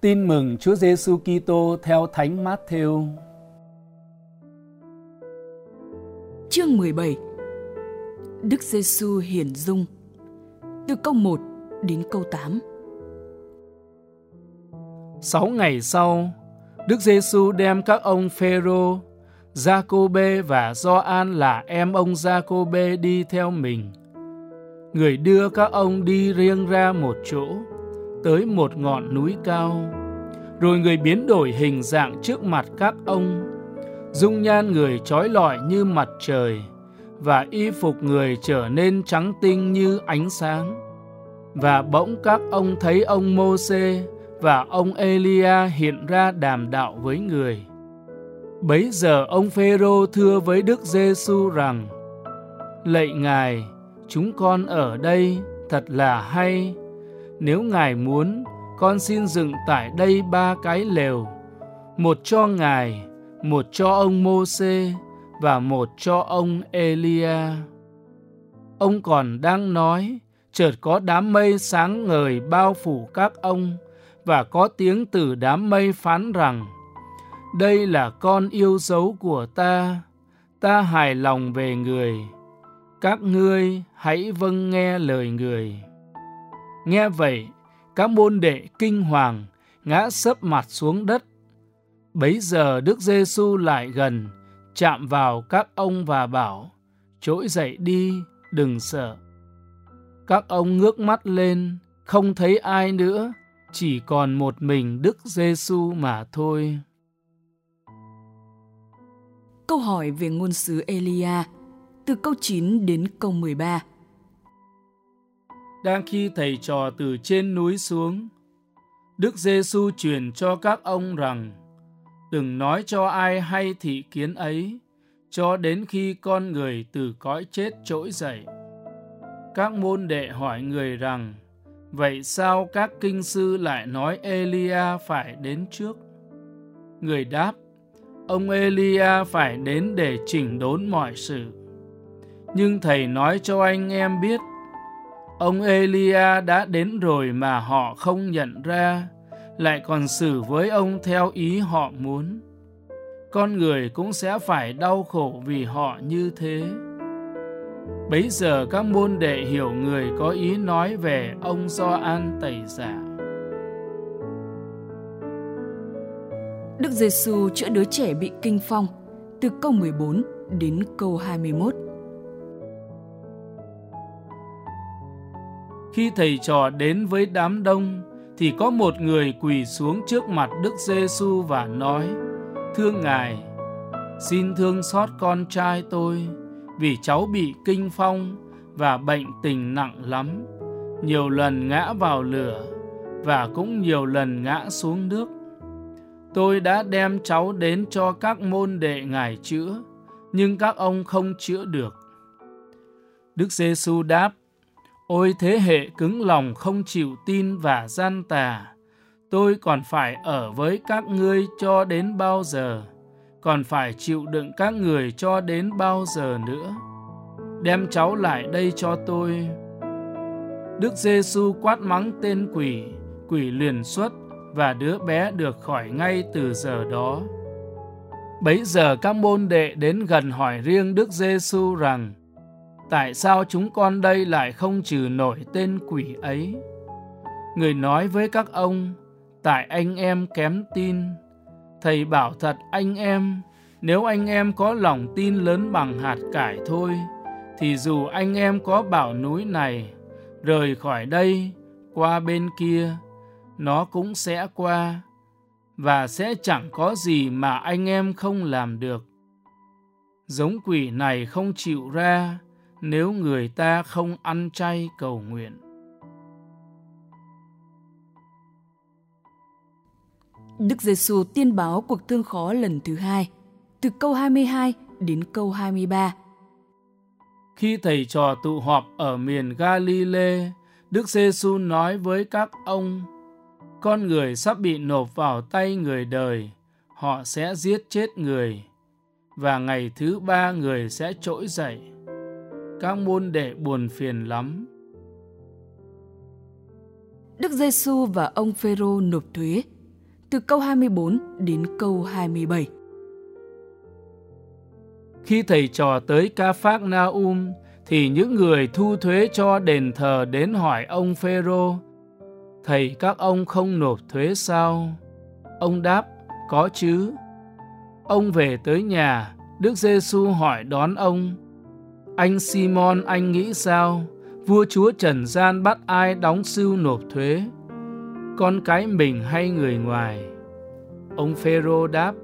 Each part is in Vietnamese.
Tin mừng Chúa Giêsu Kitô theo Thánh Matthew. Chương 17. Đức Giêsu hiển dung. Từ câu 1 đến câu 8. Sáu ngày sau, Đức Giêsu đem các ông Phêrô, Giacôbê và Gioan là em ông Giacôbê đi theo mình. Người đưa các ông đi riêng ra một chỗ tới một ngọn núi cao. Rồi người biến đổi hình dạng trước mặt các ông. Dung nhan người trói lọi như mặt trời và y phục người trở nên trắng tinh như ánh sáng. Và bỗng các ông thấy ông Môsê và ông Elia hiện ra đàm đạo với người. Bấy giờ ông Phêrô thưa với Đức Giêsu rằng: Lạy Ngài, chúng con ở đây thật là hay nếu Ngài muốn, con xin dựng tại đây ba cái lều, một cho Ngài, một cho ông Môsê và một cho ông Elia. Ông còn đang nói, chợt có đám mây sáng ngời bao phủ các ông và có tiếng từ đám mây phán rằng đây là con yêu dấu của ta ta hài lòng về người. Các ngươi hãy vâng nghe lời người. Nghe vậy, các môn đệ kinh hoàng, ngã sấp mặt xuống đất. Bấy giờ Đức Giêsu lại gần, chạm vào các ông và bảo, trỗi dậy đi, đừng sợ. Các ông ngước mắt lên, không thấy ai nữa, chỉ còn một mình Đức Giêsu mà thôi. Câu hỏi về ngôn sứ Elia từ câu 9 đến câu 13 đang khi thầy trò từ trên núi xuống. Đức Giêsu truyền cho các ông rằng, đừng nói cho ai hay thị kiến ấy, cho đến khi con người từ cõi chết trỗi dậy. Các môn đệ hỏi người rằng, vậy sao các kinh sư lại nói Elia phải đến trước? Người đáp, ông Elia phải đến để chỉnh đốn mọi sự. Nhưng thầy nói cho anh em biết Ông Elia đã đến rồi mà họ không nhận ra, lại còn xử với ông theo ý họ muốn. Con người cũng sẽ phải đau khổ vì họ như thế. Bấy giờ các môn đệ hiểu người có ý nói về ông Gioan tẩy giả. Đức Giêsu chữa đứa trẻ bị kinh phong từ câu 14 đến câu 21. Khi thầy trò đến với đám đông, thì có một người quỳ xuống trước mặt Đức Giêsu và nói: "Thưa Ngài, xin thương xót con trai tôi, vì cháu bị kinh phong và bệnh tình nặng lắm, nhiều lần ngã vào lửa và cũng nhiều lần ngã xuống nước. Tôi đã đem cháu đến cho các môn đệ Ngài chữa, nhưng các ông không chữa được." Đức Giêsu đáp: Ôi thế hệ cứng lòng không chịu tin và gian tà, tôi còn phải ở với các ngươi cho đến bao giờ, còn phải chịu đựng các người cho đến bao giờ nữa. Đem cháu lại đây cho tôi. Đức Giêsu quát mắng tên quỷ, quỷ liền xuất và đứa bé được khỏi ngay từ giờ đó. Bấy giờ các môn đệ đến gần hỏi riêng Đức Giêsu rằng: tại sao chúng con đây lại không trừ nổi tên quỷ ấy? Người nói với các ông, tại anh em kém tin. Thầy bảo thật anh em, nếu anh em có lòng tin lớn bằng hạt cải thôi, thì dù anh em có bảo núi này, rời khỏi đây, qua bên kia, nó cũng sẽ qua, và sẽ chẳng có gì mà anh em không làm được. Giống quỷ này không chịu ra, nếu người ta không ăn chay cầu nguyện. Đức Giêsu tiên báo cuộc thương khó lần thứ hai, từ câu 22 đến câu 23. Khi thầy trò tụ họp ở miền Galilee, Đức Giêsu nói với các ông: Con người sắp bị nộp vào tay người đời, họ sẽ giết chết người, và ngày thứ ba người sẽ trỗi dậy các môn đệ buồn phiền lắm. Đức Giêsu và ông Phêrô nộp thuế từ câu 24 đến câu 27. Khi thầy trò tới Ca Phác Na Um, thì những người thu thuế cho đền thờ đến hỏi ông Phêrô, thầy các ông không nộp thuế sao? Ông đáp, có chứ. Ông về tới nhà, Đức Giêsu hỏi đón ông, anh Simon anh nghĩ sao? Vua chúa Trần gian bắt ai đóng sưu nộp thuế? Con cái mình hay người ngoài? Ông Phêrô đáp,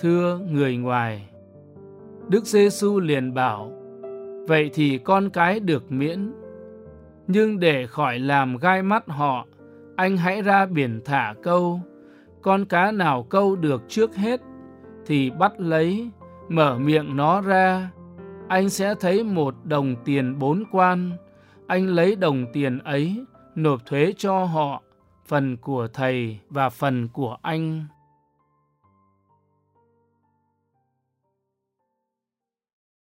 thưa người ngoài. Đức Giêsu liền bảo, vậy thì con cái được miễn. Nhưng để khỏi làm gai mắt họ, anh hãy ra biển thả câu. Con cá nào câu được trước hết, thì bắt lấy, mở miệng nó ra. Anh sẽ thấy một đồng tiền bốn quan. Anh lấy đồng tiền ấy, nộp thuế cho họ, phần của thầy và phần của anh.